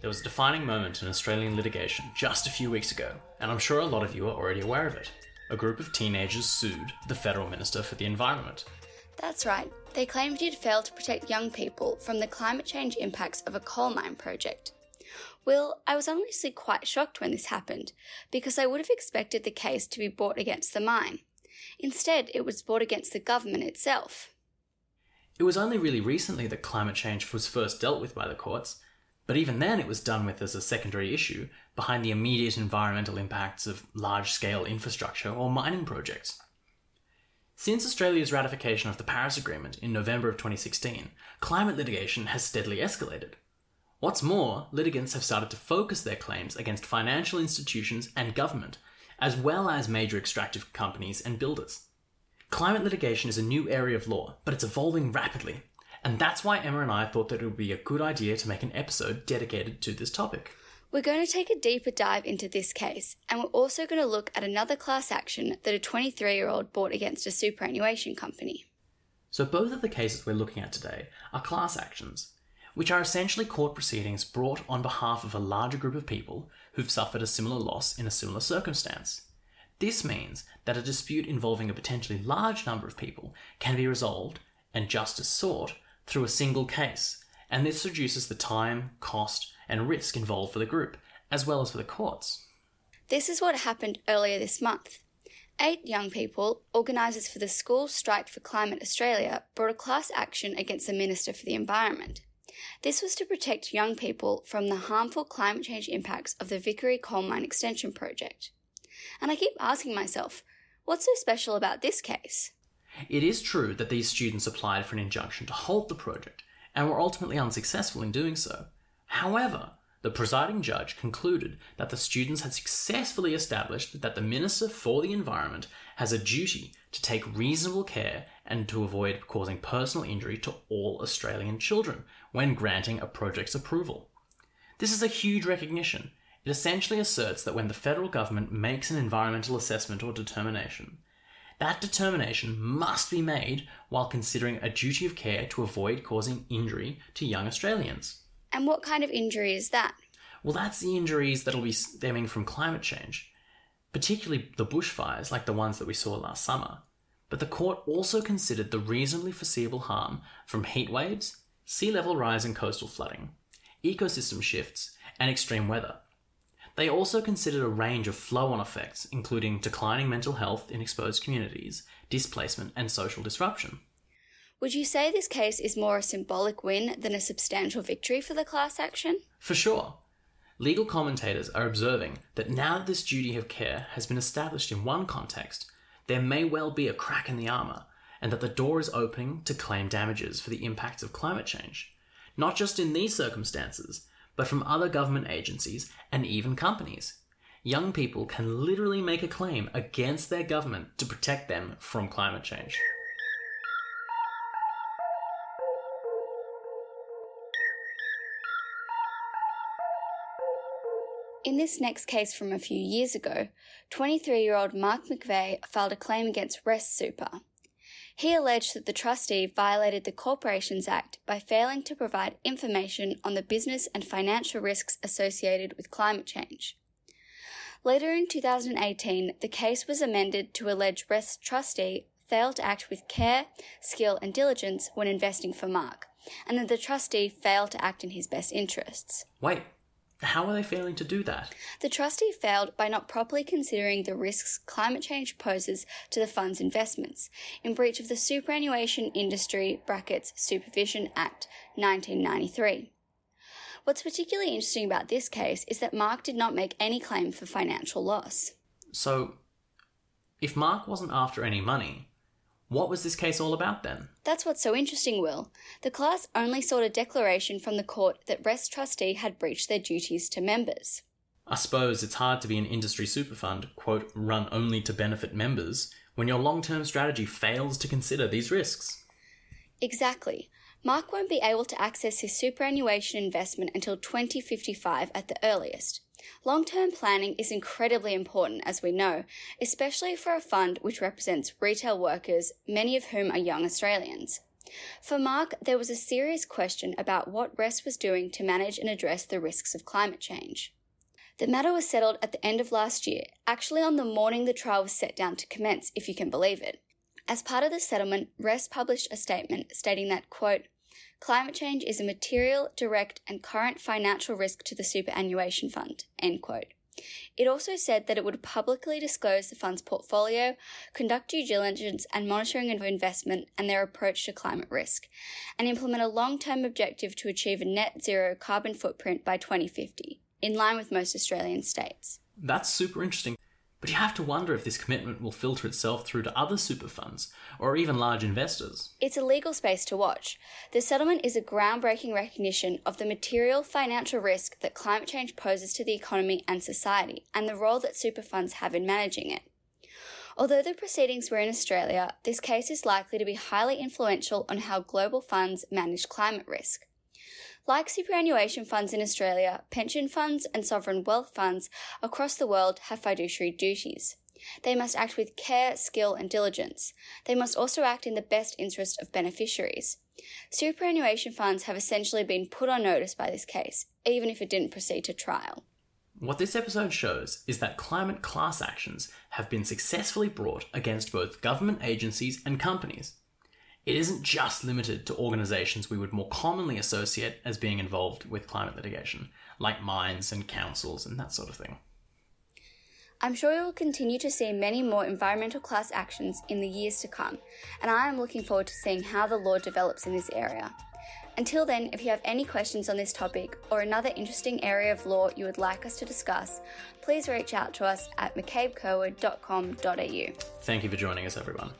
There was a defining moment in Australian litigation just a few weeks ago, and I'm sure a lot of you are already aware of it. A group of teenagers sued the Federal Minister for the Environment. That's right. They claimed he'd failed to protect young people from the climate change impacts of a coal mine project. Will, I was honestly quite shocked when this happened, because I would have expected the case to be brought against the mine. Instead, it was brought against the government itself. It was only really recently that climate change was first dealt with by the courts, but even then it was done with as a secondary issue behind the immediate environmental impacts of large scale infrastructure or mining projects. Since Australia's ratification of the Paris Agreement in November of 2016, climate litigation has steadily escalated. What's more, litigants have started to focus their claims against financial institutions and government, as well as major extractive companies and builders. Climate litigation is a new area of law, but it's evolving rapidly, and that's why Emma and I thought that it would be a good idea to make an episode dedicated to this topic. We're going to take a deeper dive into this case, and we're also going to look at another class action that a 23 year old brought against a superannuation company. So, both of the cases we're looking at today are class actions, which are essentially court proceedings brought on behalf of a larger group of people who've suffered a similar loss in a similar circumstance. This means that a dispute involving a potentially large number of people can be resolved and justice sought through a single case, and this reduces the time, cost, and risk involved for the group, as well as for the courts. This is what happened earlier this month. Eight young people, organisers for the School Strike for Climate Australia, brought a class action against the Minister for the Environment. This was to protect young people from the harmful climate change impacts of the Vickery Coal Mine Extension Project. And I keep asking myself, what's so special about this case? It is true that these students applied for an injunction to halt the project and were ultimately unsuccessful in doing so. However, the presiding judge concluded that the students had successfully established that the Minister for the Environment has a duty to take reasonable care and to avoid causing personal injury to all Australian children when granting a project's approval. This is a huge recognition. It essentially asserts that when the federal government makes an environmental assessment or determination, that determination must be made while considering a duty of care to avoid causing injury to young Australians. And what kind of injury is that? Well, that's the injuries that'll be stemming from climate change, particularly the bushfires like the ones that we saw last summer. But the court also considered the reasonably foreseeable harm from heat waves, sea level rise and coastal flooding, ecosystem shifts, and extreme weather. They also considered a range of flow on effects, including declining mental health in exposed communities, displacement, and social disruption. Would you say this case is more a symbolic win than a substantial victory for the class action? For sure. Legal commentators are observing that now that this duty of care has been established in one context, there may well be a crack in the armour, and that the door is opening to claim damages for the impacts of climate change. Not just in these circumstances, but from other government agencies and even companies. Young people can literally make a claim against their government to protect them from climate change. In this next case from a few years ago, 23 year old Mark McVeigh filed a claim against Rest Super. He alleged that the trustee violated the Corporations Act by failing to provide information on the business and financial risks associated with climate change. Later in 2018, the case was amended to allege Rest trustee failed to act with care, skill, and diligence when investing for Mark, and that the trustee failed to act in his best interests. Wait, how are they failing to do that? The trustee failed by not properly considering the risks climate change poses to the fund's investments, in breach of the Superannuation Industry brackets Supervision Act 1993. What's particularly interesting about this case is that Mark did not make any claim for financial loss. So, if Mark wasn't after any money, what was this case all about then? That's what's so interesting, Will. The class only sought a declaration from the court that Rest Trustee had breached their duties to members. I suppose it's hard to be an industry super fund, quote, run only to benefit members, when your long term strategy fails to consider these risks. Exactly. Mark won't be able to access his superannuation investment until 2055 at the earliest. Long term planning is incredibly important, as we know, especially for a fund which represents retail workers, many of whom are young Australians. For Mark, there was a serious question about what Rest was doing to manage and address the risks of climate change. The matter was settled at the end of last year, actually on the morning the trial was set down to commence, if you can believe it. As part of the settlement, Rest published a statement stating that, quote, climate change is a material, direct, and current financial risk to the superannuation fund, end quote. It also said that it would publicly disclose the fund's portfolio, conduct due diligence and monitoring of investment and their approach to climate risk, and implement a long term objective to achieve a net zero carbon footprint by 2050, in line with most Australian states. That's super interesting. But you have to wonder if this commitment will filter itself through to other super funds or even large investors. It's a legal space to watch. The settlement is a groundbreaking recognition of the material financial risk that climate change poses to the economy and society, and the role that super funds have in managing it. Although the proceedings were in Australia, this case is likely to be highly influential on how global funds manage climate risk. Like superannuation funds in Australia, pension funds and sovereign wealth funds across the world have fiduciary duties. They must act with care, skill, and diligence. They must also act in the best interest of beneficiaries. Superannuation funds have essentially been put on notice by this case, even if it didn't proceed to trial. What this episode shows is that climate class actions have been successfully brought against both government agencies and companies. It isn't just limited to organisations we would more commonly associate as being involved with climate litigation, like mines and councils and that sort of thing. I'm sure we will continue to see many more environmental class actions in the years to come, and I am looking forward to seeing how the law develops in this area. Until then, if you have any questions on this topic or another interesting area of law you would like us to discuss, please reach out to us at mccabecurwood.com.au. Thank you for joining us, everyone.